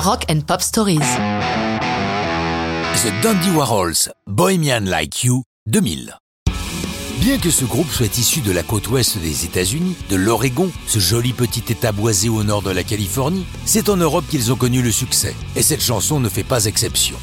Rock and Pop Stories. The Dundee Warhols, Bohemian Like You, 2000. Bien que ce groupe soit issu de la côte ouest des États-Unis, de l'Oregon, ce joli petit état boisé au nord de la Californie, c'est en Europe qu'ils ont connu le succès, et cette chanson ne fait pas exception.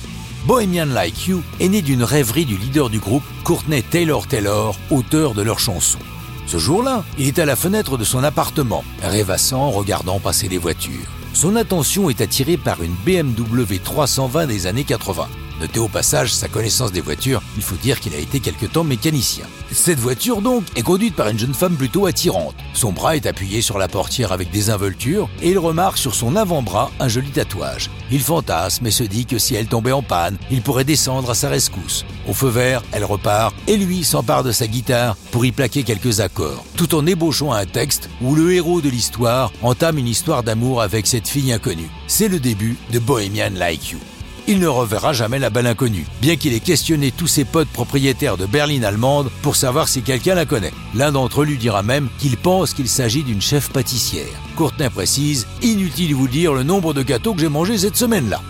Bohemian Like You est né d'une rêverie du leader du groupe, Courtney Taylor Taylor, auteur de leur chanson. Ce jour-là, il est à la fenêtre de son appartement, rêvassant, regardant passer les voitures. Son attention est attirée par une BMW 320 des années 80. Notez au passage sa connaissance des voitures, il faut dire qu'il a été quelque temps mécanicien. Cette voiture donc est conduite par une jeune femme plutôt attirante. Son bras est appuyé sur la portière avec des involtures et il remarque sur son avant-bras un joli tatouage. Il fantasme et se dit que si elle tombait en panne, il pourrait descendre à sa rescousse. Au feu vert, elle repart et lui s'empare de sa guitare pour y plaquer quelques accords, tout en ébauchant un texte où le héros de l'histoire entame une histoire d'amour avec cette fille inconnue. C'est le début de Bohemian Like You il ne reverra jamais la belle inconnue, bien qu'il ait questionné tous ses potes propriétaires de berline allemande pour savoir si quelqu'un la connaît. L'un d'entre eux lui dira même qu'il pense qu'il s'agit d'une chef pâtissière. Courtenay précise, inutile de vous dire le nombre de gâteaux que j'ai mangés cette semaine-là.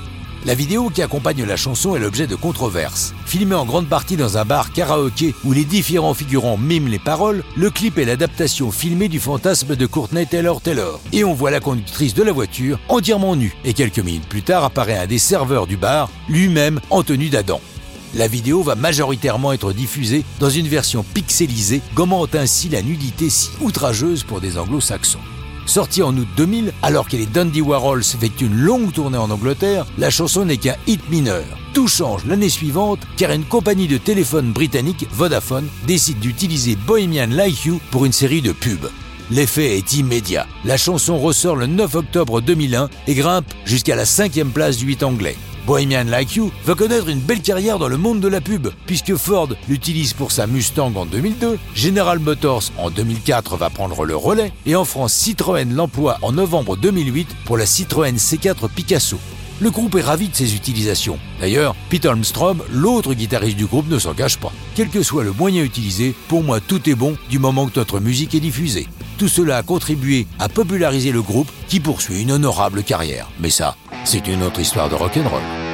La vidéo qui accompagne la chanson est l'objet de controverses. Filmé en grande partie dans un bar karaoké où les différents figurants miment les paroles, le clip est l'adaptation filmée du fantasme de Courtney Taylor Taylor. Et on voit la conductrice de la voiture entièrement nue. Et quelques minutes plus tard apparaît un des serveurs du bar, lui-même en tenue d'Adam. La vidéo va majoritairement être diffusée dans une version pixelisée, gommant ainsi la nudité si outrageuse pour des anglo-saxons. Sortie en août 2000, alors que les Dundee Warhols effectuent une longue tournée en Angleterre, la chanson n'est qu'un hit mineur. Tout change l'année suivante car une compagnie de téléphone britannique, Vodafone, décide d'utiliser Bohemian Like pour une série de pubs. L'effet est immédiat. La chanson ressort le 9 octobre 2001 et grimpe jusqu'à la cinquième place du 8 anglais. Bohemian Like You va connaître une belle carrière dans le monde de la pub, puisque Ford l'utilise pour sa Mustang en 2002, General Motors en 2004 va prendre le relais, et en France Citroën l'emploie en novembre 2008 pour la Citroën C4 Picasso. Le groupe est ravi de ses utilisations. D'ailleurs, Pete Holmstrom, l'autre guitariste du groupe, ne s'en cache pas. Quel que soit le moyen utilisé, pour moi tout est bon du moment que notre musique est diffusée. Tout cela a contribué à populariser le groupe qui poursuit une honorable carrière. Mais ça, c'est une autre histoire de rock'n'roll.